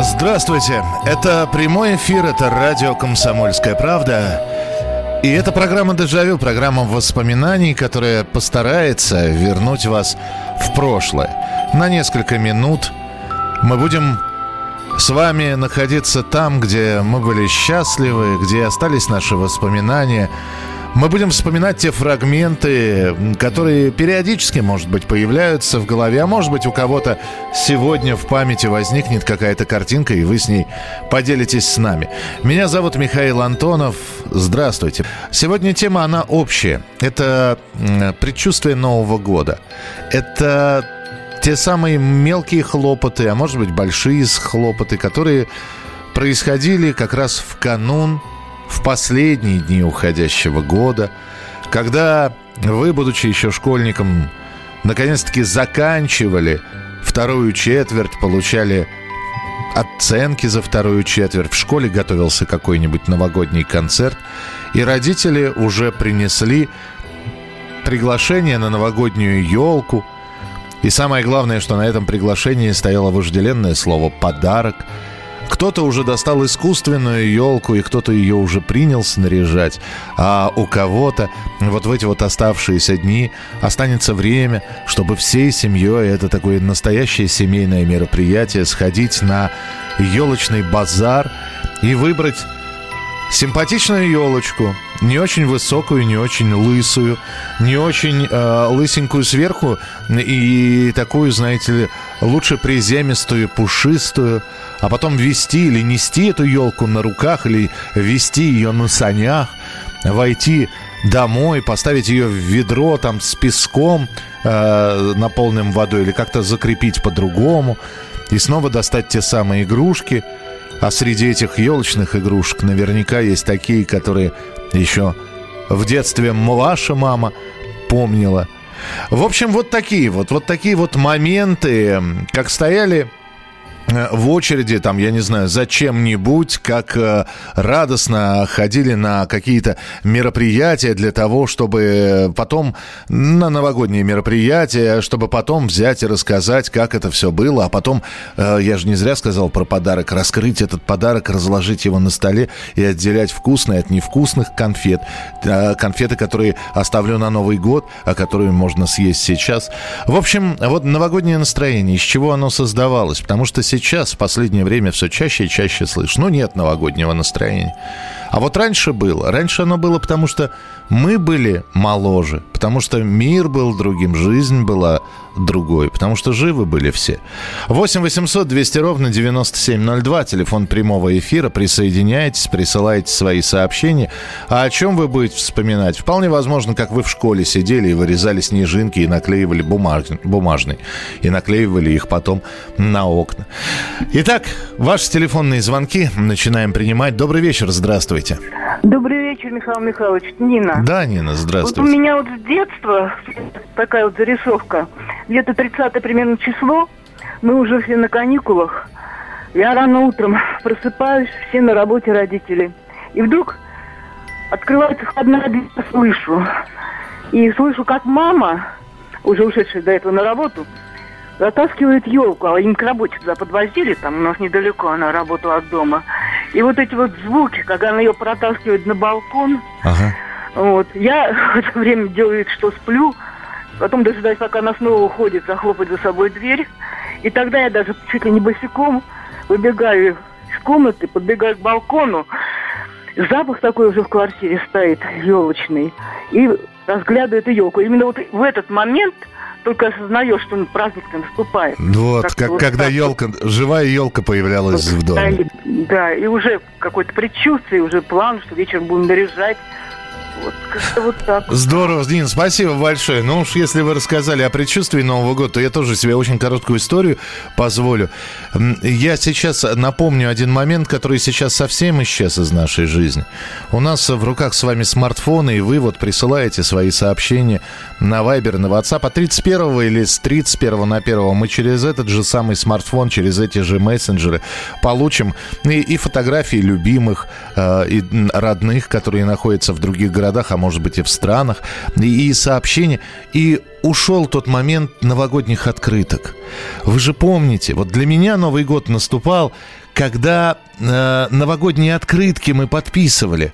Здравствуйте. Это прямой эфир, это радио «Комсомольская правда». И это программа «Дежавю», программа воспоминаний, которая постарается вернуть вас в прошлое. На несколько минут мы будем с вами находиться там, где мы были счастливы, где остались наши воспоминания. Мы будем вспоминать те фрагменты, которые периодически, может быть, появляются в голове, а может быть, у кого-то сегодня в памяти возникнет какая-то картинка, и вы с ней поделитесь с нами. Меня зовут Михаил Антонов. Здравствуйте. Сегодня тема, она общая. Это предчувствие Нового года. Это те самые мелкие хлопоты, а может быть, большие хлопоты, которые происходили как раз в канун в последние дни уходящего года, когда вы, будучи еще школьником, наконец-таки заканчивали вторую четверть, получали оценки за вторую четверть, в школе готовился какой-нибудь новогодний концерт, и родители уже принесли приглашение на новогоднюю елку. И самое главное, что на этом приглашении стояло вожделенное слово «подарок», кто-то уже достал искусственную елку, и кто-то ее уже принял снаряжать, а у кого-то вот в эти вот оставшиеся дни останется время, чтобы всей семьей, это такое настоящее семейное мероприятие, сходить на елочный базар и выбрать Симпатичную елочку, не очень высокую, не очень лысую, не очень э, лысенькую сверху и такую, знаете ли, лучше приземистую, пушистую, а потом вести или нести эту елку на руках или вести ее на санях, войти домой, поставить ее в ведро там с песком, э, наполненным водой или как-то закрепить по-другому и снова достать те самые игрушки – а среди этих елочных игрушек наверняка есть такие, которые еще в детстве ваша мама помнила. В общем, вот такие вот, вот такие вот моменты, как стояли в очереди, там, я не знаю, за чем-нибудь, как э, радостно ходили на какие-то мероприятия для того, чтобы потом на новогодние мероприятия, чтобы потом взять и рассказать, как это все было, а потом, э, я же не зря сказал про подарок, раскрыть этот подарок, разложить его на столе и отделять вкусные от невкусных конфет, э, конфеты, которые оставлю на Новый год, а которые можно съесть сейчас. В общем, вот новогоднее настроение, из чего оно создавалось, потому что сейчас сейчас, в последнее время, все чаще и чаще слышишь, ну, нет новогоднего настроения. А вот раньше было. Раньше оно было, потому что мы были моложе, потому что мир был другим, жизнь была другой, потому что живы были все. 8 800 200 ровно 9702, телефон прямого эфира. Присоединяйтесь, присылайте свои сообщения. А о чем вы будете вспоминать? Вполне возможно, как вы в школе сидели и вырезали снежинки и наклеивали бумаж... бумажные. И наклеивали их потом на окна. Итак, ваши телефонные звонки начинаем принимать. Добрый вечер, здравствуйте. Добрый вечер, Михаил Михайлович. Нина. Да, Нина, Вот у здравствуйте. меня вот с детства такая вот зарисовка. Где-то 30 примерно число. Мы уже все на каникулах. Я рано утром просыпаюсь, все на работе родители. И вдруг открывается входная дверь, слышу. И слышу, как мама, уже ушедшая до этого на работу, затаскивает елку, а им к работе туда подвозили, там у нас недалеко она работала от дома. И вот эти вот звуки, когда она ее протаскивает на балкон, Ага. Вот, я в это время делаю вид, что сплю, потом дожидаюсь, пока она снова уходит, захлопать за собой дверь, и тогда я даже чуть ли не босиком выбегаю из комнаты, подбегаю к балкону, запах такой уже в квартире стоит, елочный, и разглядываю эту елку. Именно вот в этот момент только осознаешь, что праздник-то наступает. Вот, Как-то как, вот когда так. елка, живая елка появлялась в доме. Да, и уже какое-то предчувствие, уже план, что вечером будем наряжать. Вот вот. Здорово, Дин, спасибо большое. Ну уж если вы рассказали о предчувствии Нового года, то я тоже себе очень короткую историю позволю. Я сейчас напомню один момент, который сейчас совсем исчез из нашей жизни. У нас в руках с вами смартфоны, и вы вот присылаете свои сообщения на Viber, на WhatsApp. А 31 или с 31 на 1 мы через этот же самый смартфон, через эти же мессенджеры получим и, и фотографии любимых, э, и родных, которые находятся в других городах городах, а может быть и в странах, и, и сообщения. И ушел тот момент новогодних открыток. Вы же помните, вот для меня Новый год наступал, когда э, новогодние открытки мы подписывали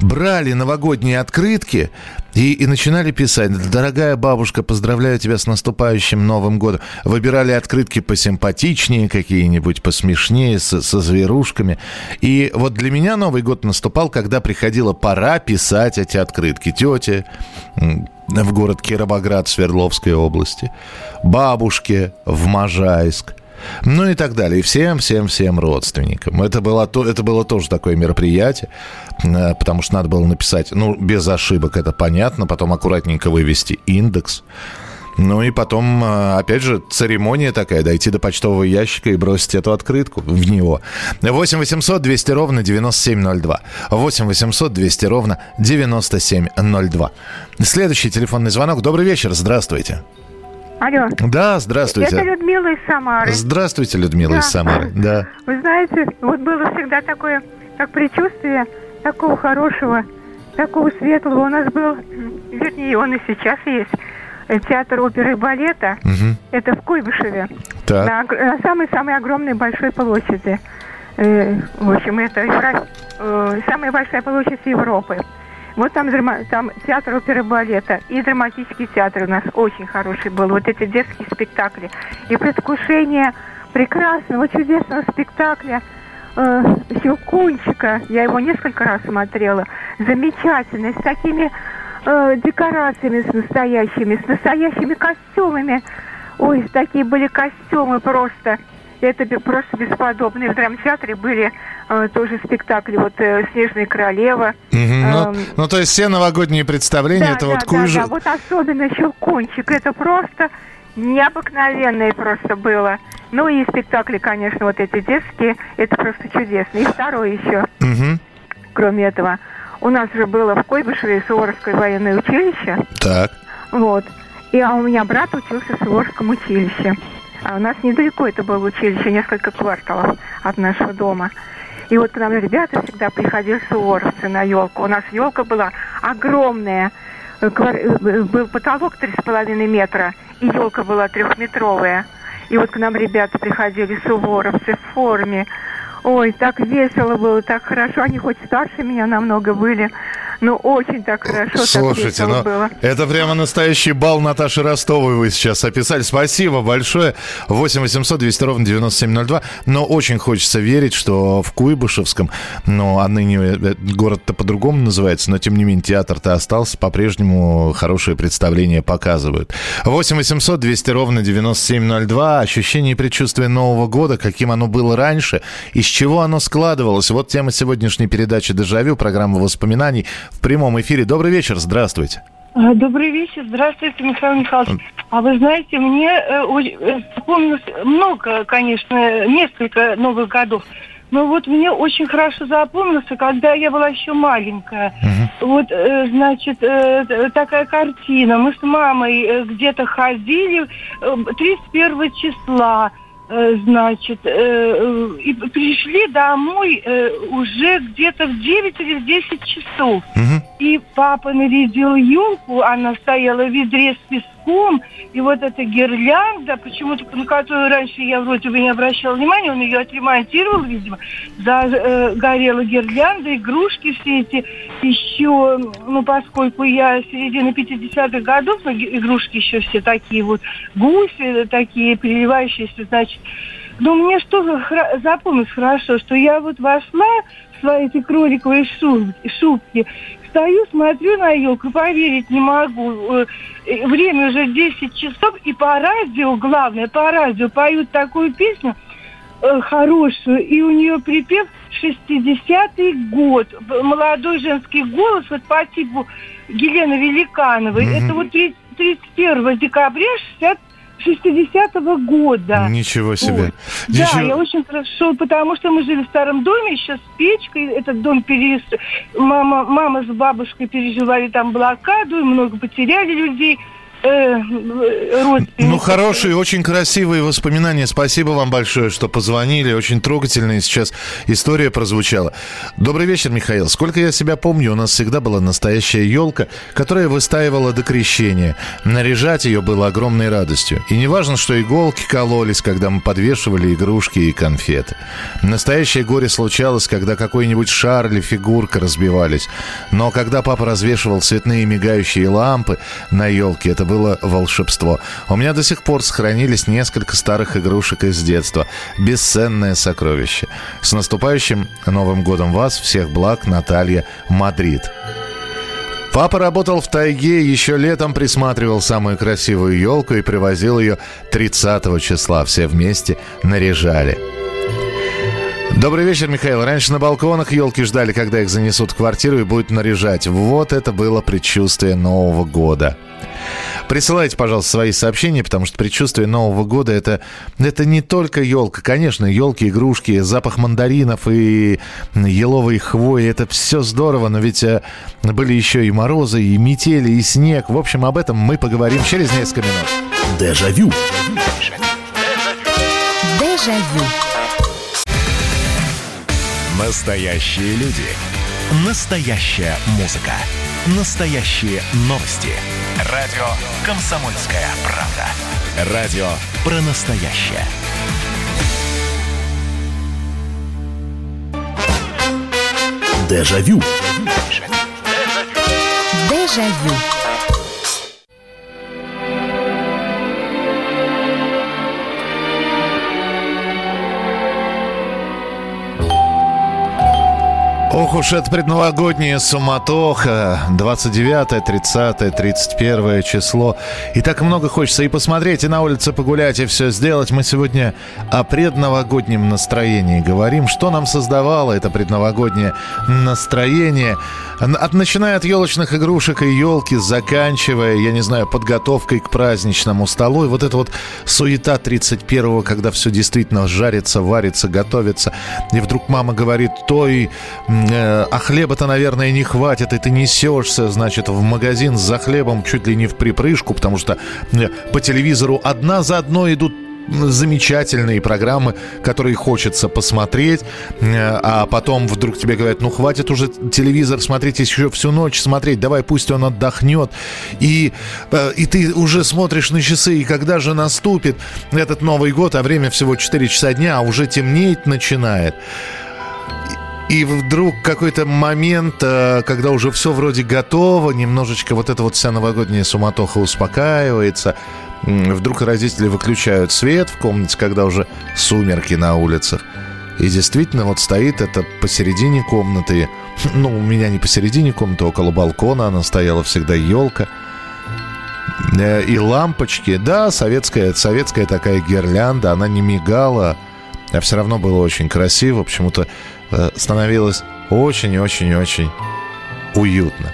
брали новогодние открытки и, и начинали писать. Дорогая бабушка, поздравляю тебя с наступающим Новым годом. Выбирали открытки посимпатичнее какие-нибудь, посмешнее, со, со зверушками. И вот для меня Новый год наступал, когда приходила пора писать эти открытки. Тете в город Кировоград Свердловской области, бабушке в Можайск, ну и так далее. И всем-всем-всем родственникам. Это было, то, это было тоже такое мероприятие, э, потому что надо было написать, ну, без ошибок, это понятно, потом аккуратненько вывести индекс. Ну и потом, э, опять же, церемония такая, дойти до почтового ящика и бросить эту открытку в него. 8 800 200 ровно 9702. 8 800 200 ровно 9702. Следующий телефонный звонок. Добрый вечер, здравствуйте. Алло. Да, здравствуйте. Это Людмила из Самары. Здравствуйте, Людмила да. из Самары. Да. Вы знаете, вот было всегда такое, как предчувствие такого хорошего, такого светлого. У нас был, вернее, он и сейчас есть, э, театр оперы и балета. Угу. Это в Куйбышеве. Так. На, на самой-самой огромной большой площади. Э, в общем, это э, самая большая площадь Европы. Вот там, там театр оперы балета и драматический театр у нас очень хороший был. Вот эти детские спектакли. И предвкушение прекрасного, чудесного спектакля э, Щелкунчика. Я его несколько раз смотрела. Замечательный, с такими э, декорациями, с настоящими, с настоящими костюмами. Ой, такие были костюмы просто. Это просто бесподобно. И в драмтеатре были тоже спектакли, вот э, «Снежная королева». Угу, ну, э, ну, то есть все новогодние представления, да, это да, вот куж... да, да, вот особенно «Щелкунчик», это просто необыкновенное просто было. Ну и спектакли, конечно, вот эти детские, это просто чудесно. И второй еще, угу. кроме этого, у нас же было в Койбышеве Суворовское военное училище. Так. Вот. И а у меня брат учился в Суворовском училище. А у нас недалеко это было училище, несколько кварталов от нашего дома. И вот к нам ребята всегда приходили суворовцы на елку. У нас елка была огромная. Э, был потолок три с половиной метра, и елка была трехметровая. И вот к нам ребята приходили суворовцы в форме. Ой, так весело было, так хорошо. Они хоть старше меня намного были. Ну, очень так хорошо. Слушайте, так ну, было. это прямо настоящий бал Наташи Ростовой вы сейчас описали. Спасибо большое. 8 800 200 ровно 9702. Но очень хочется верить, что в Куйбышевском, ну, а ныне э, город-то по-другому называется, но тем не менее театр-то остался, по-прежнему хорошие представления показывают. 8 800 200 ровно 9702. Ощущение и предчувствие Нового года, каким оно было раньше, из чего оно складывалось. Вот тема сегодняшней передачи «Дежавю», программа воспоминаний в прямом эфире. Добрый вечер, здравствуйте. А, добрый вечер, здравствуйте, Михаил Михайлович. А вы знаете, мне э, э, помню много, конечно, несколько новых годов. Но вот мне очень хорошо запомнился, когда я была еще маленькая. Uh-huh. Вот, э, значит, э, такая картина. Мы с мамой э, где-то ходили э, 31 числа. Э, значит, э, э, и пришли домой уже где-то в 9 или в 10 часов. Угу. И папа нарядил елку, она стояла в ведре с песком, и вот эта гирлянда, почему-то на которую раньше я вроде бы не обращала внимания, он ее отремонтировал, видимо, загорела гирлянда, игрушки все эти еще, ну, поскольку я середины 50-х годов, но игрушки еще все такие вот, гуси такие, переливающиеся, значит, ну, мне что запомнилось хорошо, что я вот вошла в свои эти кроликовые шубки, стою, смотрю на елку, поверить не могу. Э, время уже 10 часов, и по радио, главное, по радио поют такую песню – э, хорошую, и у нее припев 60-й год. Молодой женский голос вот по типу Елены Великановой. Mm-hmm. Это вот 31 декабря 60 60-го года. Ничего себе. Вот. Ничего... Да, я очень хорошо, потому что мы жили в старом доме, еще с печкой, этот дом перес... Мама, мама с бабушкой переживали там блокаду, и много потеряли людей. Э, ну, хорошие, очень красивые воспоминания. Спасибо вам большое, что позвонили. Очень трогательная сейчас история прозвучала. Добрый вечер, Михаил. Сколько я себя помню, у нас всегда была настоящая елка, которая выстаивала до крещения. Наряжать ее было огромной радостью. И не важно, что иголки кололись, когда мы подвешивали игрушки и конфеты. Настоящее горе случалось, когда какой-нибудь шар или фигурка разбивались. Но когда папа развешивал цветные мигающие лампы на елке, это было волшебство. У меня до сих пор сохранились несколько старых игрушек из детства. Бесценное сокровище. С наступающим Новым годом вас! Всех благ, Наталья, Мадрид. Папа работал в тайге, еще летом присматривал самую красивую елку и привозил ее 30 числа. Все вместе наряжали. Добрый вечер, Михаил. Раньше на балконах елки ждали, когда их занесут в квартиру и будут наряжать. Вот это было предчувствие Нового года. Присылайте, пожалуйста, свои сообщения, потому что предчувствие Нового года это, это не только елка. Конечно, елки, игрушки, запах мандаринов и еловой хвои это все здорово, но ведь э, были еще и морозы, и метели, и снег. В общем, об этом мы поговорим через несколько минут. Дежавю. Дежавю. Настоящие люди. Настоящая музыка. Настоящие новости. Радио «Комсомольская правда». Радио про настоящее. Дежавю. Дежавю. Ох уж это предновогодняя суматоха. 29, 30, 31 число. И так много хочется и посмотреть, и на улице погулять, и все сделать. Мы сегодня о предновогоднем настроении говорим. Что нам создавало это предновогоднее настроение? От, начиная от елочных игрушек и елки, заканчивая, я не знаю, подготовкой к праздничному столу. И вот эта вот суета 31-го, когда все действительно жарится, варится, готовится. И вдруг мама говорит, той Э, а хлеба-то, наверное, не хватит, и ты несешься, значит, в магазин за хлебом чуть ли не в припрыжку, потому что э, по телевизору одна за одной идут замечательные программы, которые хочется посмотреть, э, а потом вдруг тебе говорят, ну хватит уже телевизор смотреть еще всю ночь смотреть, давай пусть он отдохнет. И, и ты уже смотришь на часы, и когда же наступит этот Новый год, а время всего 4 часа дня, а уже темнеть начинает. И вдруг какой-то момент, э, когда уже все вроде готово, немножечко вот эта вот вся новогодняя суматоха успокаивается, вдруг родители выключают свет в комнате, когда уже сумерки на улицах. И действительно, вот стоит это посередине комнаты. Ну, у меня не посередине комнаты, около балкона она стояла всегда елка. Э, и лампочки. Да, советская, советская такая гирлянда, она не мигала, а все равно было очень красиво. Почему-то становилось очень-очень-очень уютно.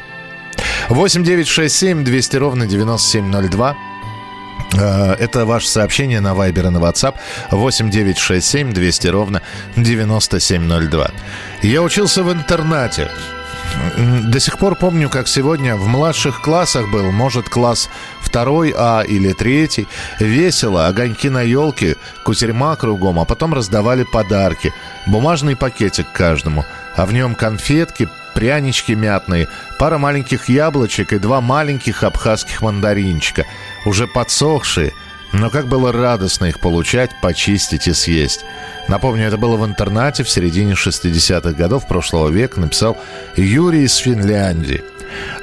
8 9 6 7 200 ровно 9702. Э, это ваше сообщение на Viber и на WhatsApp 8 9 6 7 200 ровно 9702. Я учился в интернате. До сих пор помню, как сегодня в младших классах был, может, класс второй А или третий. Весело, огоньки на елке, кутерьма кругом, а потом раздавали подарки. Бумажный пакетик каждому, а в нем конфетки, прянички мятные, пара маленьких яблочек и два маленьких абхазских мандаринчика, уже подсохшие – но как было радостно их получать, почистить и съесть. Напомню, это было в интернате в середине 60-х годов прошлого века, написал Юрий из Финляндии.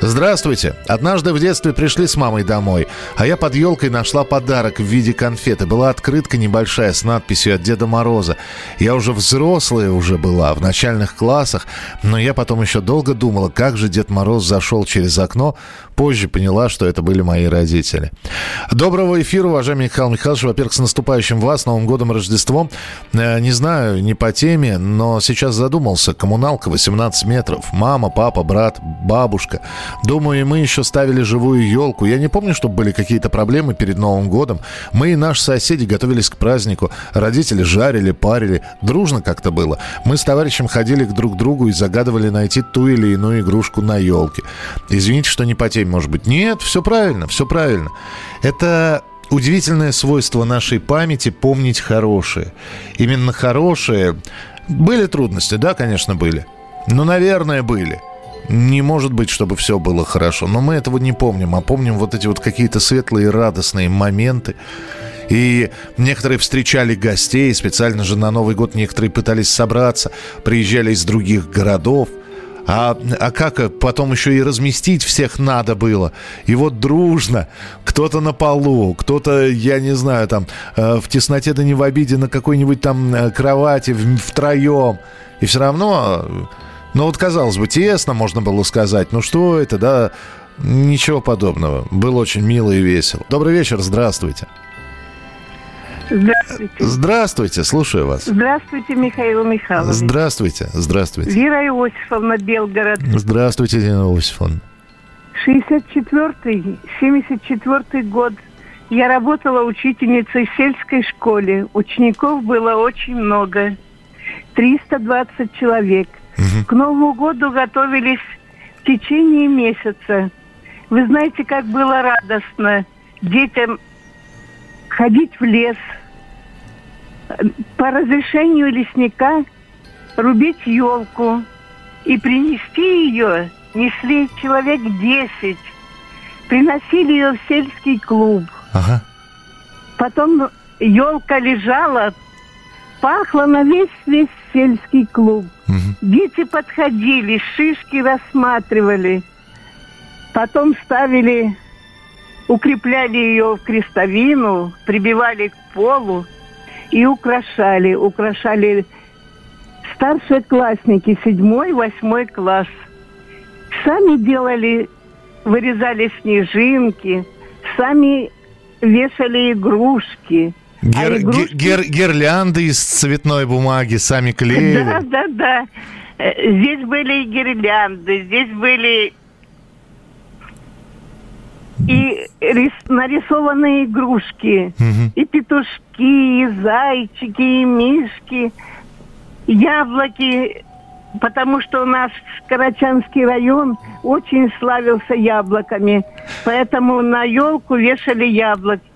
Здравствуйте. Однажды в детстве пришли с мамой домой, а я под елкой нашла подарок в виде конфеты. Была открытка небольшая с надписью от Деда Мороза. Я уже взрослая уже была, в начальных классах, но я потом еще долго думала, как же Дед Мороз зашел через окно, позже поняла, что это были мои родители. Доброго эфира, уважаемый Михаил Михайлович. Во-первых, с наступающим вас, Новым годом, Рождеством. Э, не знаю, не по теме, но сейчас задумался. Коммуналка 18 метров. Мама, папа, брат, бабушка. Думаю, и мы еще ставили живую елку. Я не помню, чтобы были какие-то проблемы перед Новым годом. Мы и наши соседи готовились к празднику. Родители жарили, парили. Дружно как-то было. Мы с товарищем ходили к друг другу и загадывали найти ту или иную игрушку на елке. Извините, что не по теме, может быть. Нет, все правильно, все правильно. Это удивительное свойство нашей памяти помнить хорошее. Именно хорошее. Были трудности, да, конечно, были. Но, наверное, были. Не может быть, чтобы все было хорошо. Но мы этого не помним, а помним вот эти вот какие-то светлые, радостные моменты. И некоторые встречали гостей, специально же на Новый год некоторые пытались собраться, приезжали из других городов – а, а как потом еще и разместить всех надо было? И вот дружно, кто-то на полу, кто-то, я не знаю, там, э, в тесноте да не в обиде на какой-нибудь там э, кровати втроем. И все равно, ну вот казалось бы, тесно можно было сказать, ну что это, да? Ничего подобного. Было очень мило и весело. Добрый вечер, здравствуйте. Здравствуйте. Здравствуйте, слушаю вас. Здравствуйте, Михаил Михайлович. Здравствуйте, здравствуйте. Вера Иосифовна, Белгород. Здравствуйте, Вера Иосифовна. 64-й, 74 год. Я работала учительницей в сельской школе. Учеников было очень много. 320 человек. Угу. К Новому году готовились в течение месяца. Вы знаете, как было радостно детям ходить в лес, по разрешению лесника рубить елку и принести ее несли человек десять. Приносили ее в сельский клуб. Ага. Потом елка лежала, пахла на весь весь сельский клуб. Угу. Дети подходили, шишки рассматривали. Потом ставили укрепляли ее в крестовину, прибивали к полу и украшали. Украшали старшие классники, седьмой, восьмой класс. Сами делали, вырезали снежинки, сами вешали игрушки. Гер, а игрушки... гер, гирлянды из цветной бумаги сами клеили. Да, да, да. Э, здесь были гирлянды, здесь были и рис, нарисованные игрушки, угу. и петушки, и зайчики, и мишки, яблоки, потому что у нас Карачанский район очень славился яблоками, поэтому на елку вешали яблоки.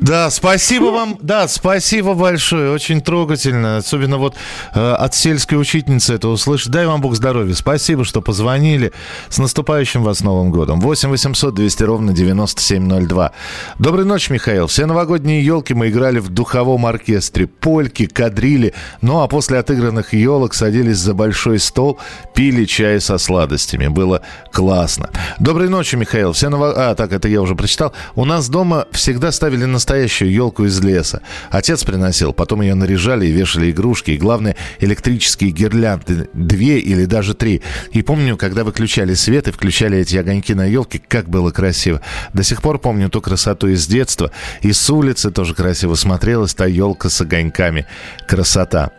Да, спасибо вам, да, спасибо большое, очень трогательно, особенно вот э, от сельской учительницы это услышать. Дай вам Бог здоровья, спасибо, что позвонили. С наступающим вас Новым годом. 8 800 200 ровно 9702. Доброй ночи, Михаил. Все новогодние елки мы играли в духовом оркестре, польки, кадрили, ну а после отыгранных елок садились за большой стол, пили чай со сладостями. Было классно. Доброй ночи, Михаил. Все ново... А, так, это я уже прочитал. У нас дома всегда ставили настоящую елку из леса. Отец приносил, потом ее наряжали и вешали игрушки, и, главное, электрические гирлянды, две или даже три. И помню, когда выключали свет и включали эти огоньки на елке, как было красиво. До сих пор помню ту красоту из детства. И с улицы тоже красиво смотрелась та елка с огоньками. Красота.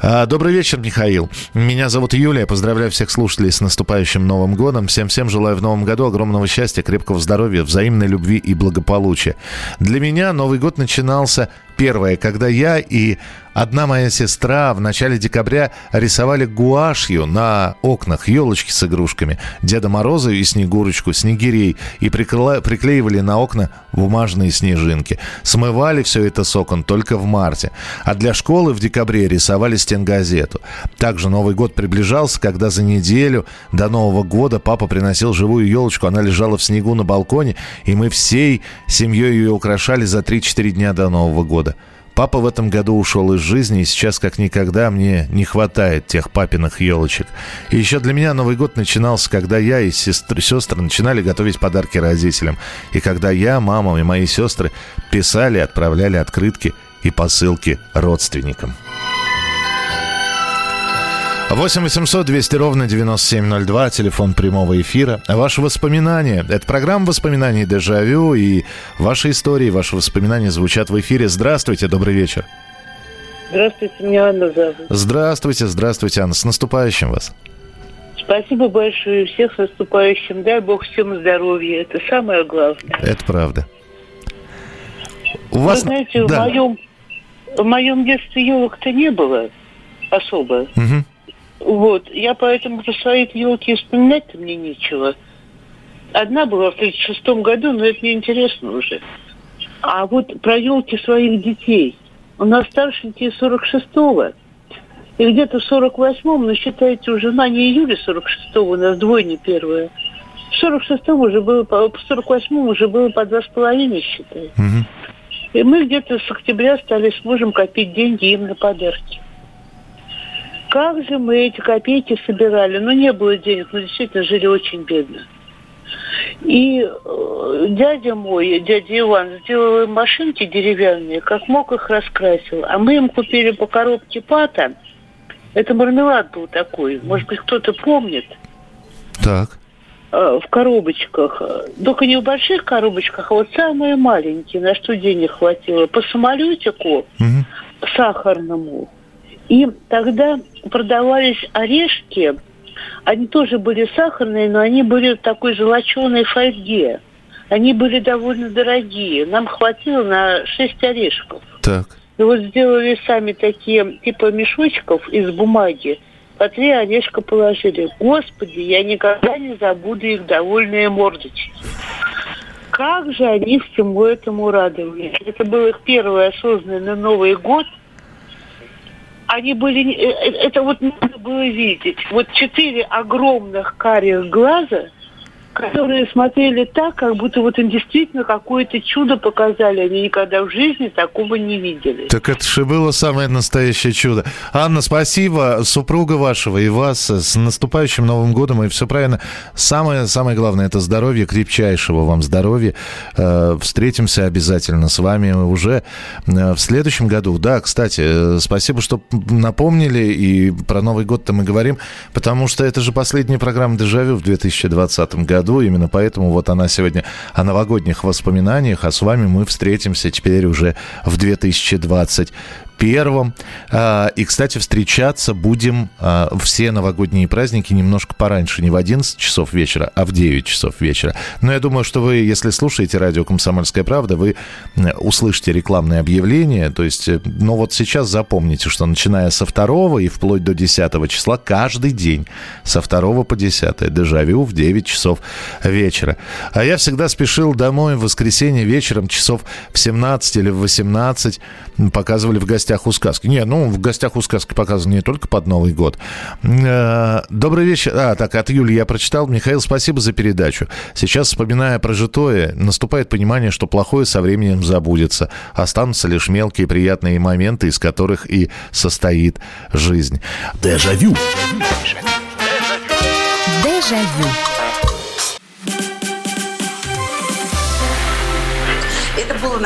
А, добрый вечер, Михаил. Меня зовут Юлия. Поздравляю всех слушателей с наступающим Новым годом. Всем-всем желаю в Новом году огромного счастья, крепкого здоровья, взаимной любви и благополучия. Для меня меня Новый год начинался первое, когда я и Одна моя сестра в начале декабря рисовали гуашью на окнах елочки с игрушками, Деда Мороза и Снегурочку, Снегирей, и прикла... приклеивали на окна бумажные снежинки. Смывали все это с окон только в марте. А для школы в декабре рисовали стенгазету. Также Новый год приближался, когда за неделю до Нового года папа приносил живую елочку. Она лежала в снегу на балконе, и мы всей семьей ее украшали за 3-4 дня до Нового года. Папа в этом году ушел из жизни, и сейчас как никогда мне не хватает тех папиных елочек. И еще для меня Новый год начинался, когда я и сестры начинали готовить подарки родителям. И когда я, мама и мои сестры писали, отправляли открытки и посылки родственникам. 8 800 200 ровно 9702, телефон прямого эфира. Ваши воспоминания. Это программа воспоминаний «Дежавю», и ваши истории, ваши воспоминания звучат в эфире. Здравствуйте, добрый вечер. Здравствуйте, меня Анна зовут. Здравствуйте, здравствуйте, Анна. С наступающим вас. Спасибо большое. Всех с наступающим. Дай Бог всем здоровья. Это самое главное. Это правда. У вас... Вы знаете, да. в, моем, в моем детстве елок-то не было особо. Угу. Вот. Я поэтому про свои елки вспоминать-то мне нечего. Одна была в 36 году, но это неинтересно уже. А вот про елки своих детей. У нас старшенькие 46-го. И где-то в 48-м, ну, считайте, уже, на не июля 46-го, у нас двойня первая. В 46-м уже было, в 48-м уже было по два с половиной, считай. Угу. И мы где-то с октября стали с мужем копить деньги им на подарки. Как же мы эти копейки собирали? Ну, не было денег, но действительно жили очень бедно. И э, дядя мой, дядя Иван, сделал им машинки деревянные, как мог их раскрасил. А мы им купили по коробке пата. Это мармелад был такой. Может быть, кто-то помнит. Так. Э, в коробочках. Только не в больших коробочках, а вот самые маленькие, на что денег хватило. По самолетику угу. сахарному и тогда продавались орешки, они тоже были сахарные, но они были в такой золоченой фольге. Они были довольно дорогие. Нам хватило на 6 орешков. Так. И вот сделали сами такие типа мешочков из бумаги. По три орешка положили. Господи, я никогда не забуду их довольные мордочки. Как же они всему этому радовались. Это был их первый осознанный Новый год – они были, э, э, это вот надо было видеть. Вот четыре огромных карих глаза – которые смотрели так, как будто вот им действительно какое-то чудо показали. Они никогда в жизни такого не видели. Так это же было самое настоящее чудо. Анна, спасибо. Супруга вашего и вас с наступающим Новым годом. И все правильно. Самое-самое главное – это здоровье, крепчайшего вам здоровья. Э, встретимся обязательно с вами уже э, в следующем году. Да, кстати, э, спасибо, что напомнили. И про Новый год-то мы говорим, потому что это же последняя программа «Дежавю» в 2020 году году. Именно поэтому вот она сегодня о новогодних воспоминаниях, а с вами мы встретимся теперь уже в 2020 первом. А, и, кстати, встречаться будем а, все новогодние праздники немножко пораньше, не в 11 часов вечера, а в 9 часов вечера. Но я думаю, что вы, если слушаете радио «Комсомольская правда», вы услышите рекламные объявления. То есть, э, ну вот сейчас запомните, что начиная со 2 и вплоть до 10 числа каждый день со 2 по 10 дежавю в 9 часов вечера. А я всегда спешил домой в воскресенье вечером часов в 17 или в 18 показывали в гостях гостях у сказки. Не, ну, в гостях у сказки показано не только под Новый год. Э, добрый вечер. А, так, от Юли я прочитал. Михаил, спасибо за передачу. Сейчас, вспоминая прожитое, наступает понимание, что плохое со временем забудется. Останутся лишь мелкие приятные моменты, из которых и состоит жизнь. Дежавю. Дежавю. Это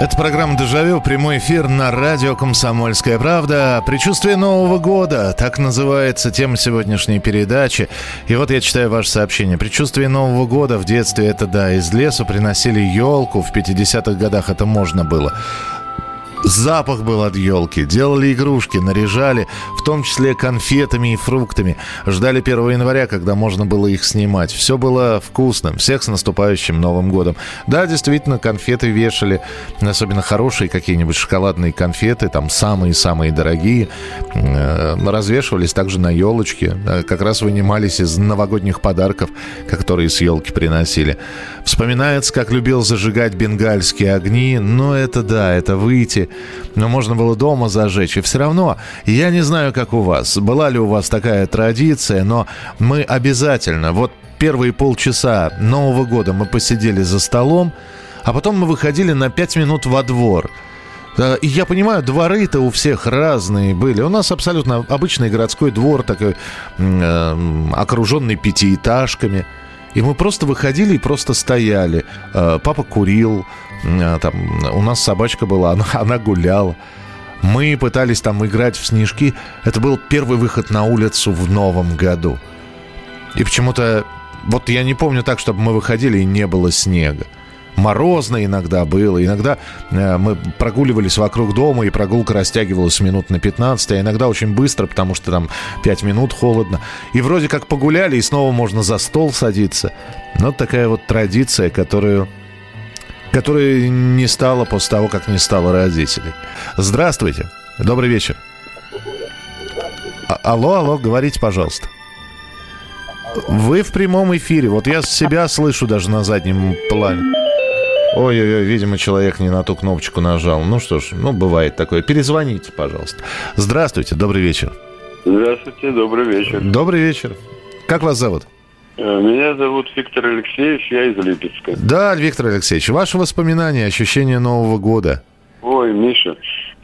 Это программа «Дежавю», прямой эфир на радио «Комсомольская правда». Предчувствие Нового года, так называется тема сегодняшней передачи. И вот я читаю ваше сообщение. Предчувствие Нового года в детстве это, да, из лесу приносили елку. В 50-х годах это можно было. Запах был от елки. Делали игрушки, наряжали, в том числе конфетами и фруктами. Ждали 1 января, когда можно было их снимать. Все было вкусным. Всех с наступающим Новым годом. Да, действительно, конфеты вешали. Особенно хорошие какие-нибудь шоколадные конфеты. Там самые-самые дорогие. Э, развешивались также на елочке. Э, как раз вынимались из новогодних подарков, которые с елки приносили. Вспоминается, как любил зажигать бенгальские огни. Но это да, это выйти но можно было дома зажечь. И все равно, я не знаю, как у вас, была ли у вас такая традиция, но мы обязательно, вот первые полчаса Нового года мы посидели за столом, а потом мы выходили на пять минут во двор. И я понимаю, дворы-то у всех разные были. У нас абсолютно обычный городской двор, такой э, окруженный пятиэтажками. И мы просто выходили и просто стояли. Э, папа курил, там, у нас собачка была, она, она гуляла. Мы пытались там играть в снежки. Это был первый выход на улицу в новом году. И почему-то, вот я не помню так, чтобы мы выходили и не было снега морозно иногда было. Иногда э, мы прогуливались вокруг дома, и прогулка растягивалась минут на 15, а иногда очень быстро, потому что там 5 минут холодно. И вроде как погуляли, и снова можно за стол садиться. Но такая вот традиция, которую которая не стала после того, как не стало родителей. Здравствуйте. Добрый вечер. А- алло, алло, говорите, пожалуйста. Вы в прямом эфире. Вот я себя слышу даже на заднем плане. Ой-ой-ой, видимо, человек не на ту кнопочку нажал. Ну что ж, ну бывает такое. Перезвоните, пожалуйста. Здравствуйте, добрый вечер. Здравствуйте, добрый вечер. Добрый вечер. Как вас зовут? Э, меня зовут Виктор Алексеевич, я из Липецка. Да, Виктор Алексеевич, ваши воспоминания, ощущения Нового года? Ой, Миша,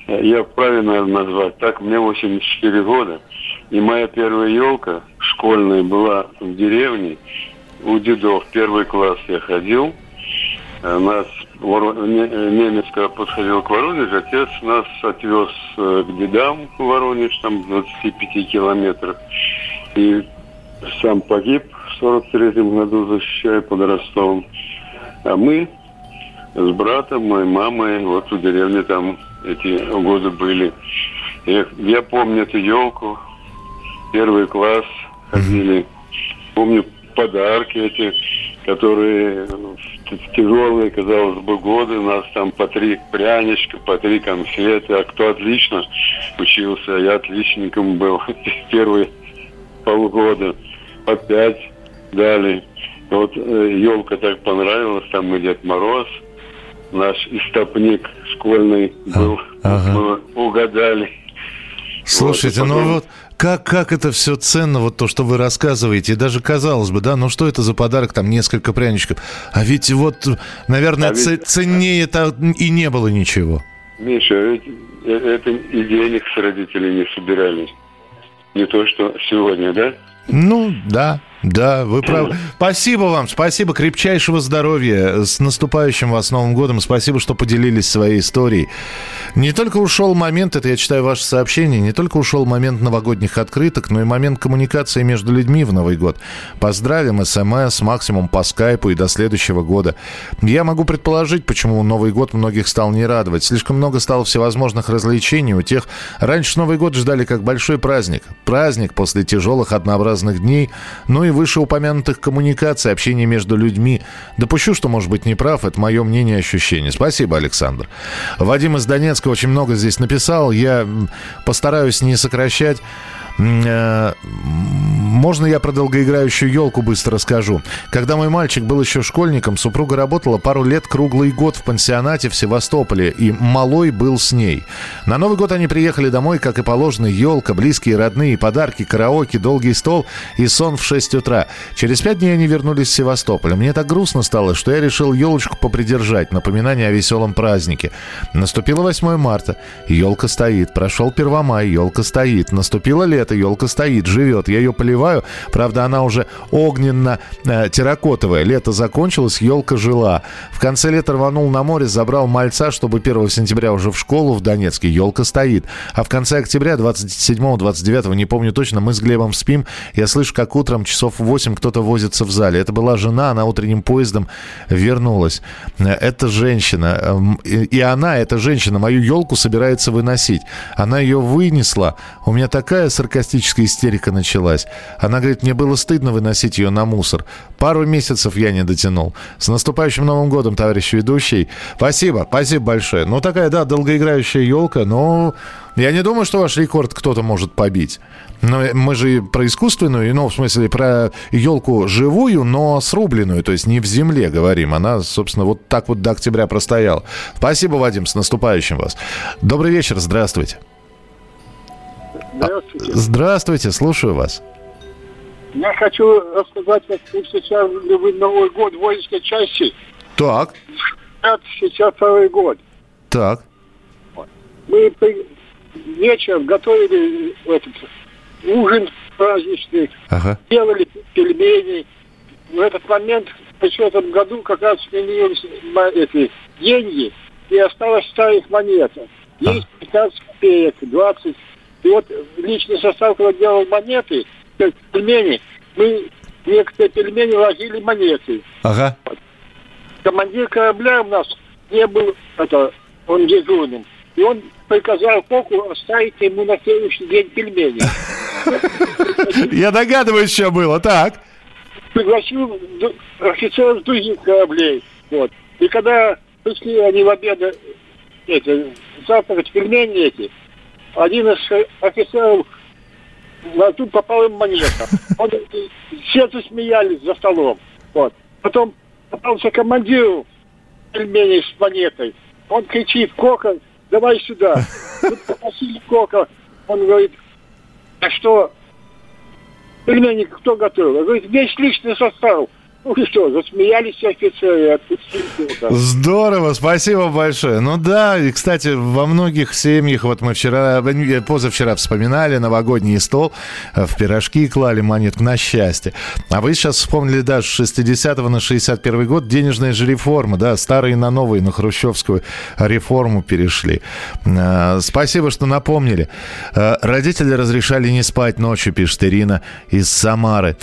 я правильно наверное, назвать. Так, мне 84 года. И моя первая елка школьная была в деревне у дедов. Первый класс я ходил – Э, нас немец, когда подходил к Воронежу, отец нас отвез э, к дедам в Воронеж, там 25 километров. И сам погиб в 43-м году, защищая под Ростовом. А мы с братом, моей мамой, вот в деревне там эти годы были. Я, я помню эту елку, первый класс ходили. Помню подарки эти, которые в тяжелые, казалось бы, годы. У нас там по три пряничка, по три конфеты. А кто отлично учился, я отличником был первые полгода. По пять дали. Вот э, елка так понравилась, там и Дед Мороз, наш истопник школьный был, ага. мы угадали. Слушайте, вот, ну вот как, как это все ценно, вот то, что вы рассказываете. И даже казалось бы, да, ну что это за подарок, там несколько пряничков. А ведь вот, наверное, а ведь... ценнее это и не было ничего. Миша, ведь э, это и денег с родителей не собирали. Не то, что сегодня, да? Ну, да. Да, вы правы. Спасибо вам, спасибо, крепчайшего здоровья. С наступающим вас Новым годом. Спасибо, что поделились своей историей. Не только ушел момент, это я читаю ваше сообщение, не только ушел момент новогодних открыток, но и момент коммуникации между людьми в Новый год. Поздравим, СМС, максимум по скайпу и до следующего года. Я могу предположить, почему Новый год многих стал не радовать. Слишком много стало всевозможных развлечений у тех. Раньше Новый год ждали как большой праздник. Праздник после тяжелых однообразных дней. Ну и вышеупомянутых коммуникаций, общения между людьми. Допущу, что, может быть, не прав, это мое мнение и ощущение. Спасибо, Александр. Вадим из Донецка очень много здесь написал. Я постараюсь не сокращать. Э, можно я про долгоиграющую елку быстро расскажу? Когда мой мальчик был еще школьником, супруга работала пару лет круглый год в пансионате в Севастополе, и малой был с ней. На Новый год они приехали домой, как и положено, елка, близкие, родные, подарки, караоке, долгий стол и сон в 6 утра. Через пять дней они вернулись в Севастополь. Мне так грустно стало, что я решил елочку попридержать, напоминание о веселом празднике. Наступило 8 марта, елка стоит. Прошел Первомай, елка стоит. Наступило лето, елка стоит, живет. Я ее поливаю. Правда, она уже огненно-терракотовая. Лето закончилось, елка жила. В конце лета рванул на море, забрал мальца, чтобы 1 сентября уже в школу в Донецке. Елка стоит. А в конце октября, 27-29, не помню точно, мы с Глебом спим. Я слышу, как утром часов 8 кто-то возится в зале. Это была жена, она утренним поездом вернулась. Это женщина. Эм, и она, эта женщина, мою елку собирается выносить. Она ее вынесла. У меня такая саркастическая истерика началась. Она говорит, мне было стыдно выносить ее на мусор. Пару месяцев я не дотянул. С наступающим Новым годом, товарищ ведущий. Спасибо, спасибо большое. Ну, такая, да, долгоиграющая елка, но я не думаю, что ваш рекорд кто-то может побить. Но мы же про искусственную, ну, в смысле, про елку живую, но срубленную, то есть не в земле говорим. Она, собственно, вот так вот до октября простояла. Спасибо, Вадим, с наступающим вас. Добрый вечер, здравствуйте. Здравствуйте. Здравствуйте, слушаю вас. Я хочу рассказать, как сейчас вы Новый год в воинской части. Так. Сейчас второй год. Так. Мы вечером готовили этот ужин праздничный, ага. делали пельмени. В этот момент в этом году как раз сменились эти деньги, и осталась старых монета. Есть 15 копеек, 20. И вот личный состав, когда делал монеты, пельмени, мы некоторые пельмени ложили монеты. Ага. Командир корабля у нас не был, это, он дежурным. И он приказал Коку оставить ему на следующий день пельмени. Я догадываюсь, что было. Так. Пригласил офицеров других кораблей. Вот. И когда пришли они в обед, эти, завтракать пельмени эти, один из офицеров на тут попал им монета. Он, все засмеялись за столом. Вот. Потом попался командиру пельмени с монетой. Он кричит, Кока, давай сюда. Мы попросили Кока. Он говорит, а что, пельмени кто готовил? Он говорит, весь личный состав. Ну что, засмеялись офицеры, отпустили Здорово, спасибо большое. Ну да, и, кстати, во многих семьях, вот мы вчера, э, позавчера вспоминали новогодний стол, э, в пирожки клали монетку на счастье. А вы сейчас вспомнили, да, с 60 на 61 год денежная же реформа, да, старые на новые, на хрущевскую реформу перешли. Э, спасибо, что напомнили. Родители разрешали не спать ночью, пишет Ирина из Самары.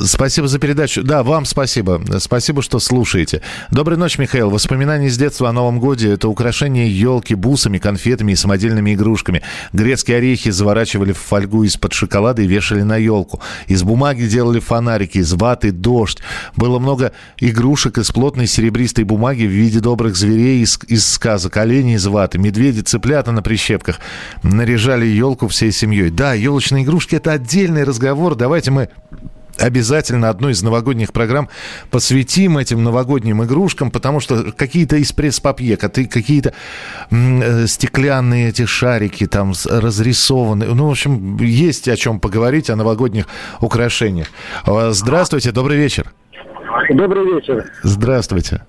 Спасибо за передачу. Да, вам спасибо. Спасибо, что слушаете. Доброй ночи, Михаил. Воспоминания с детства о Новом Годе – это украшение елки бусами, конфетами и самодельными игрушками. Грецкие орехи заворачивали в фольгу из-под шоколада и вешали на елку. Из бумаги делали фонарики, из ваты – дождь. Было много игрушек из плотной серебристой бумаги в виде добрых зверей из, из сказок. Олени из ваты, медведи, цыплята на прищепках. Наряжали елку всей семьей. Да, елочные игрушки – это отдельный разговор. Давайте мы обязательно одну из новогодних программ посвятим этим новогодним игрушкам, потому что какие-то из пресс-папье, какие-то э, стеклянные эти шарики там разрисованные. Ну, в общем, есть о чем поговорить, о новогодних украшениях. А, здравствуйте, добрый вечер. Добрый вечер. Здравствуйте.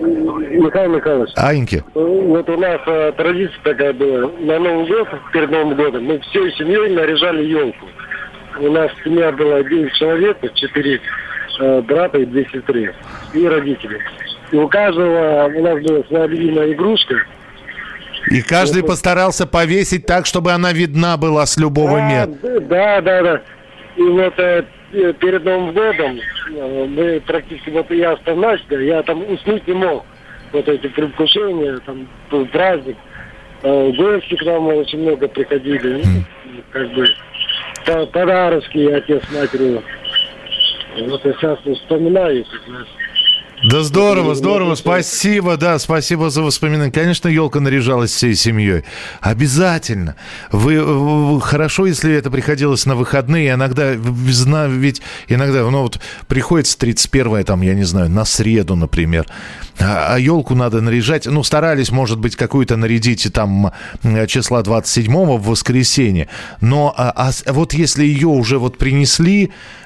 Михаил Михайлович. Аньки. Вот у нас э, традиция такая была. На Новый год, перед Новым годом, мы всей семьей наряжали елку. У нас семья была 9 человек, 4 э, брата и 2 сестры, и родители. И у каждого у нас была своя любимая игрушка. И каждый вот. постарался повесить так, чтобы она видна была с любого да, места. Да, да, да. И вот э, перед Новым годом э, мы практически, вот я остановился, я там уснуть не мог. Вот эти предвкушения, там, праздник. Э, гости к нам очень много приходили. Mm. Как бы подарочки отец матери. Вот я сейчас вспоминаю, да здорово, здорово, спасибо, да, спасибо за воспоминания. Конечно, елка наряжалась всей семьей. Обязательно. Вы, вы хорошо, если это приходилось на выходные. Иногда, ведь иногда, ну вот приходится 31 там, я не знаю, на среду, например. А, а елку надо наряжать. Ну, старались, может быть, какую-то нарядить там числа 27 в воскресенье. Но а, а вот если ее уже вот принесли, Э,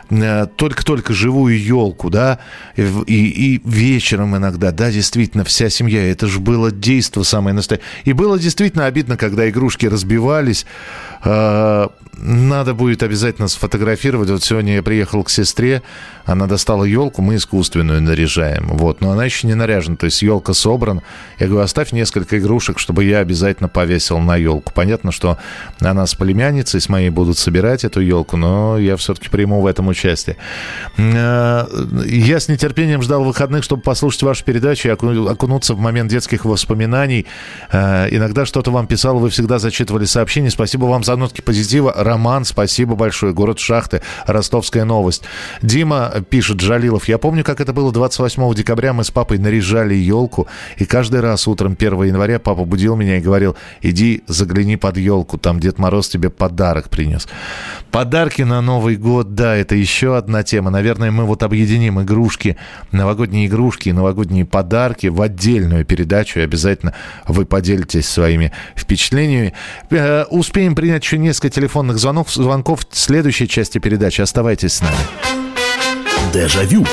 только-только живую елку, да, и, и вечером иногда, да, действительно, вся семья, это же было действо самое настоящее. И было действительно обидно, когда игрушки разбивались, Э, надо будет обязательно сфотографировать. Вот сегодня я приехал к сестре, она достала елку, мы искусственную наряжаем. Вот, но она еще не наряжена, то есть елка собрана. Я говорю, оставь несколько игрушек, чтобы я обязательно повесил на елку. Понятно, что она с племянницей, с моей будут собирать эту елку, но я все-таки приму в этом участие. Э, я с нетерпением ждал выходных, чтобы послушать вашу передачу и окунуться в момент детских воспоминаний. Э, иногда что-то вам писал, вы всегда зачитывали сообщения. Спасибо вам за нотки позитива. Роман, спасибо большое. Город Шахты, Ростовская новость. Дима пишет Жалилов. Я помню, как это было 28 декабря. Мы с папой наряжали елку. И каждый раз утром 1 января папа будил меня и говорил, иди загляни под елку. Там Дед Мороз тебе подарок принес. Подарки на Новый год, да, это еще одна тема. Наверное, мы вот объединим игрушки, новогодние игрушки новогодние подарки в отдельную передачу. И обязательно вы поделитесь своими впечатлениями. Э, успеем принять еще несколько телефонных звонков, звонков в следующей части передачи. Оставайтесь с нами. Дежавю.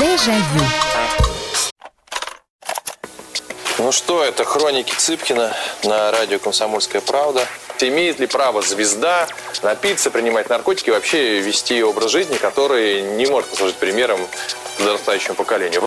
Дежавю. Ну что, это хроники Цыпкина на радио «Комсомольская правда». Имеет ли право звезда напиться, принимать наркотики и вообще вести образ жизни, который не может послужить примером подрастающему поколению?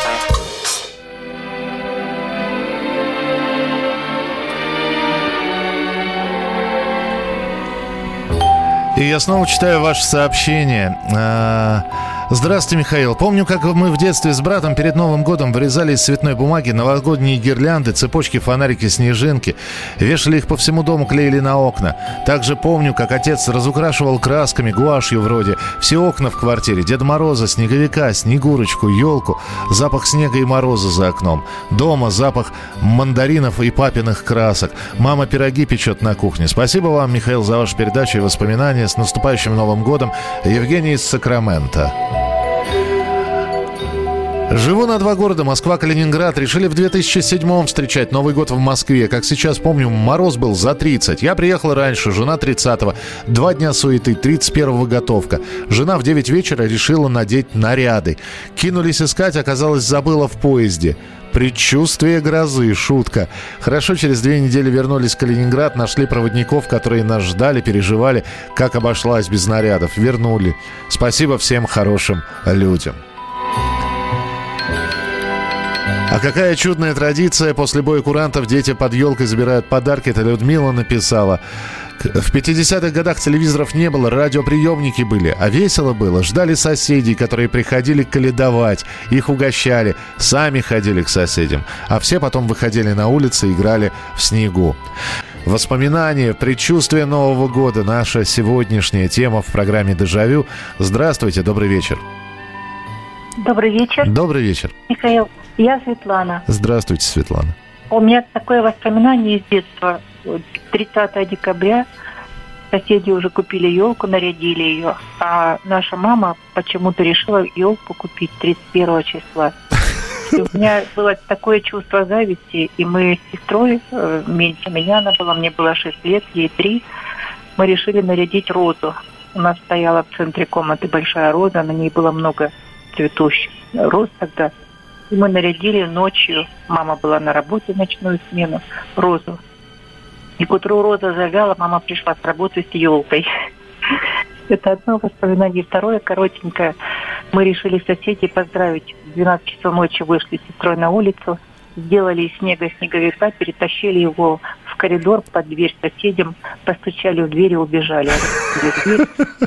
И я снова читаю ваше сообщение. Здравствуйте, Михаил. Помню, как мы в детстве с братом перед Новым годом вырезали из цветной бумаги новогодние гирлянды, цепочки, фонарики, снежинки. Вешали их по всему дому, клеили на окна. Также помню, как отец разукрашивал красками, гуашью вроде. Все окна в квартире. Деда Мороза, Снеговика, Снегурочку, елку. Запах снега и мороза за окном. Дома запах мандаринов и папиных красок. Мама пироги печет на кухне. Спасибо вам, Михаил, за вашу передачу и воспоминания. С наступающим Новым годом. Евгений из Сакрамента. Живу на два города, Москва, Калининград. Решили в 2007-м встречать Новый год в Москве. Как сейчас помню, мороз был за 30. Я приехал раньше, жена 30-го. Два дня суеты, 31-го готовка. Жена в 9 вечера решила надеть наряды. Кинулись искать, оказалось, забыла в поезде. Предчувствие грозы, шутка. Хорошо, через две недели вернулись в Калининград, нашли проводников, которые нас ждали, переживали, как обошлась без нарядов. Вернули. Спасибо всем хорошим людям. А какая чудная традиция. После боя курантов дети под елкой забирают подарки. Это Людмила написала. В 50-х годах телевизоров не было, радиоприемники были. А весело было. Ждали соседей, которые приходили каледовать. Их угощали. Сами ходили к соседям. А все потом выходили на улицы и играли в снегу. Воспоминания, предчувствие Нового года. Наша сегодняшняя тема в программе «Дежавю». Здравствуйте, добрый вечер. Добрый вечер. Добрый вечер. Михаил, я Светлана. Здравствуйте, Светлана. У меня такое воспоминание из детства. 30 декабря соседи уже купили елку, нарядили ее, а наша мама почему-то решила елку купить 31 числа. И у меня было такое чувство зависти, и мы с сестрой, э, меньше меня она была, мне было 6 лет, ей 3, мы решили нарядить розу. У нас стояла в центре комнаты большая роза, на ней было много цветущих роз тогда. И мы нарядили ночью, мама была на работе ночную смену, розу. И к утру роза завяла, мама пришла с работы с елкой. Это одно воспоминание. Второе, коротенькое. Мы решили соседей поздравить. В 12 часов ночи вышли с сестрой на улицу, сделали из снега снеговика, перетащили его коридор под дверь соседям, постучали в дверь и убежали.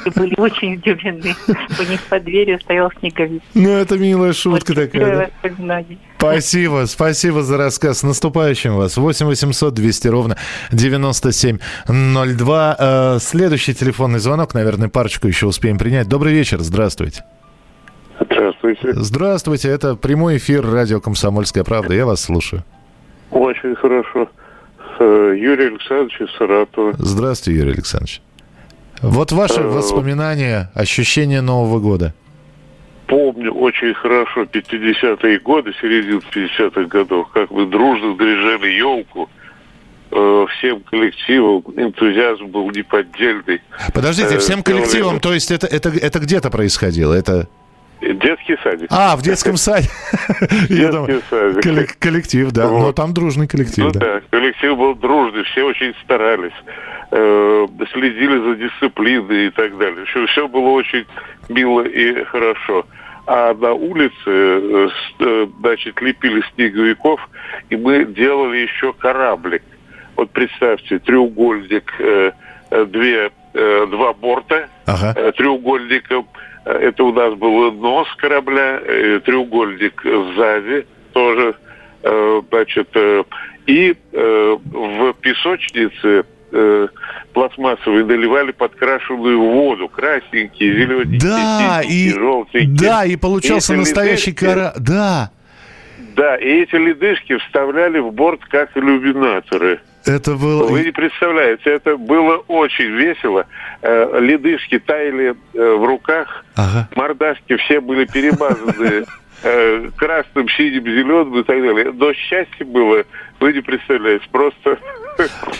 И были очень удивлены. У них под дверью стоял снеговик. Ну, это милая шутка вот такая. Да? Спасибо, спасибо за рассказ. С наступающим вас. 8 800 200 ровно 9702. Э, следующий телефонный звонок, наверное, парочку еще успеем принять. Добрый вечер, здравствуйте. Здравствуйте. Здравствуйте, это прямой эфир радио «Комсомольская правда». Я вас слушаю. Очень хорошо. Э, Юрий Александрович из Саратова. Здравствуйте, Юрий Александрович. Вот ваши э, воспоминания, ощущения Нового года. Помню очень хорошо 50-е годы, середину 50-х годов, как мы дружно наряжали елку э, всем коллективом, энтузиазм был неподдельный. Подождите, всем коллективом, то есть это, это, это где-то происходило? Это... Детский садик. А, в детском саде. Детский садик. Коллектив, да. Но там дружный коллектив. Ну да, коллектив был дружный, все очень старались. Э, следили за дисциплиной и так далее. Все было очень мило и хорошо. А на улице, э, э, значит, лепили снеговиков, и мы делали еще кораблик. Вот представьте, треугольник, две, два борта ага. треугольником – это у нас был нос корабля, э, треугольник сзади тоже, э, значит, э, и в песочнице пластмассовые наливали подкрашенную воду, красненькие, зелененькие, да, и, желтенькие. Да, и получался и настоящий корабль. Да. Да, и эти ледышки вставляли в борт как иллюминаторы. Это было... Вы не представляете, это было очень весело. Э, ледышки таяли э, в руках, ага. мордашки все были перемазаны э, красным, синим, зеленым и так далее. Но счастье было, вы не представляете, просто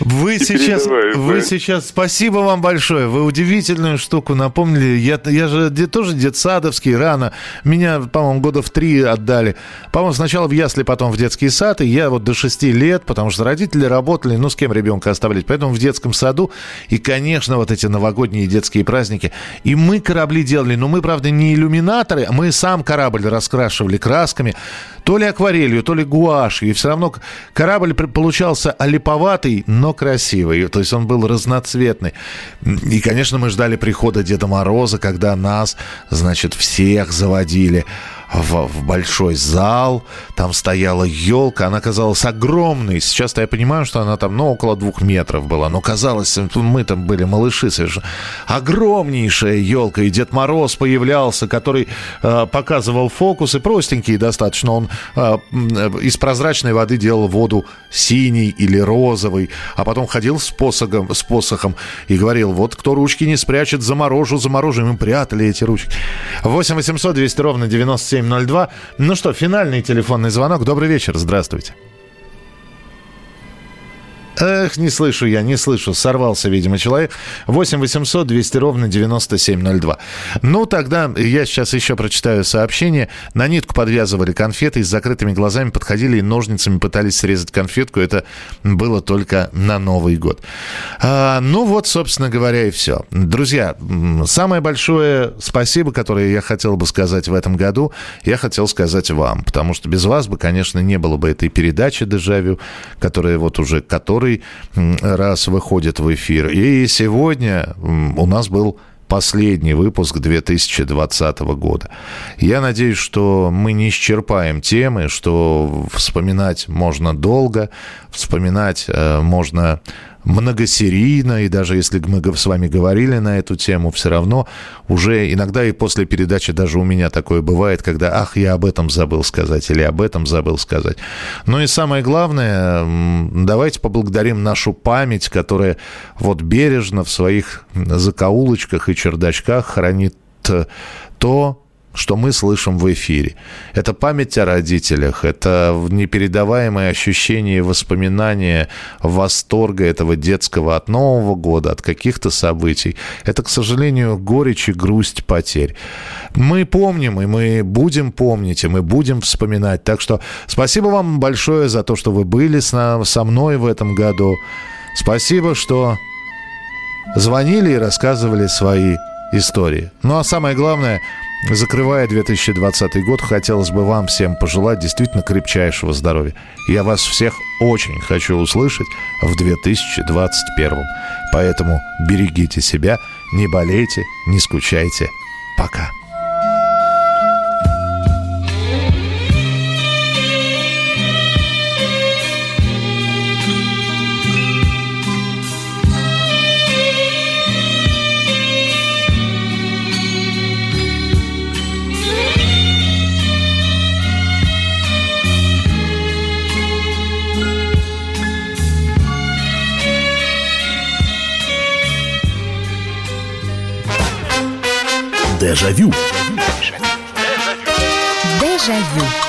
вы сейчас, вы сейчас, спасибо вам большое. Вы удивительную штуку напомнили. Я, я же тоже детсадовский, рано. Меня, по-моему, года в три отдали. По-моему, сначала в ясли, потом в детский сад. И я вот до шести лет, потому что родители работали, ну, с кем ребенка оставлять. Поэтому в детском саду. И, конечно, вот эти новогодние детские праздники. И мы корабли делали. Но мы, правда, не иллюминаторы. Мы сам корабль раскрашивали красками. То ли акварелью, то ли гуашью. И все равно корабль получался олиповат богатый, но красивый. То есть он был разноцветный. И, конечно, мы ждали прихода Деда Мороза, когда нас, значит, всех заводили в, в большой зал, там стояла елка, она казалась огромной. Сейчас-то я понимаю, что она там, ну, около двух метров была, но казалось, мы там были малыши совершенно. Огромнейшая елка, и Дед Мороз появлялся, который э, показывал фокусы, простенькие достаточно. Он э, из прозрачной воды делал воду синий или розовый, а потом ходил с посохом, с посохом и говорил, вот кто ручки не спрячет, заморожу, заморожу. И мы прятали эти ручки. 8 800 200 ровно 97 9702. Ну что, финальный телефонный звонок. Добрый вечер, здравствуйте. Эх, не слышу я, не слышу. Сорвался, видимо, человек. 8 800 200 ровно 9702. Ну, тогда я сейчас еще прочитаю сообщение. На нитку подвязывали конфеты, с закрытыми глазами подходили и ножницами пытались срезать конфетку. Это было только на Новый год. А, ну вот, собственно говоря, и все. Друзья, самое большое спасибо, которое я хотел бы сказать в этом году, я хотел сказать вам. Потому что без вас бы, конечно, не было бы этой передачи «Дежавю», которая вот уже который который раз выходит в эфир. И сегодня у нас был последний выпуск 2020 года. Я надеюсь, что мы не исчерпаем темы, что вспоминать можно долго, вспоминать э, можно многосерийно, и даже если мы с вами говорили на эту тему, все равно уже иногда и после передачи даже у меня такое бывает, когда, ах, я об этом забыл сказать или об этом забыл сказать. Ну и самое главное, давайте поблагодарим нашу память, которая вот бережно в своих закоулочках и чердачках хранит э, то, что мы слышим в эфире. Это память о родителях, это непередаваемое ощущение и воспоминания восторга этого детского от Нового года, от каких-то событий. Это, к сожалению, горечь и грусть потерь. Мы помним, и мы будем помнить, и мы будем вспоминать. Так что спасибо вам большое за то, что вы были со мной в этом году. Спасибо, что звонили и рассказывали свои истории. Ну а самое главное – закрывая 2020 год, хотелось бы вам всем пожелать действительно крепчайшего здоровья. Я вас всех очень хочу услышать в 2021. Поэтому берегите себя, не болейте, не скучайте. Пока. Дежавю. Дежавю.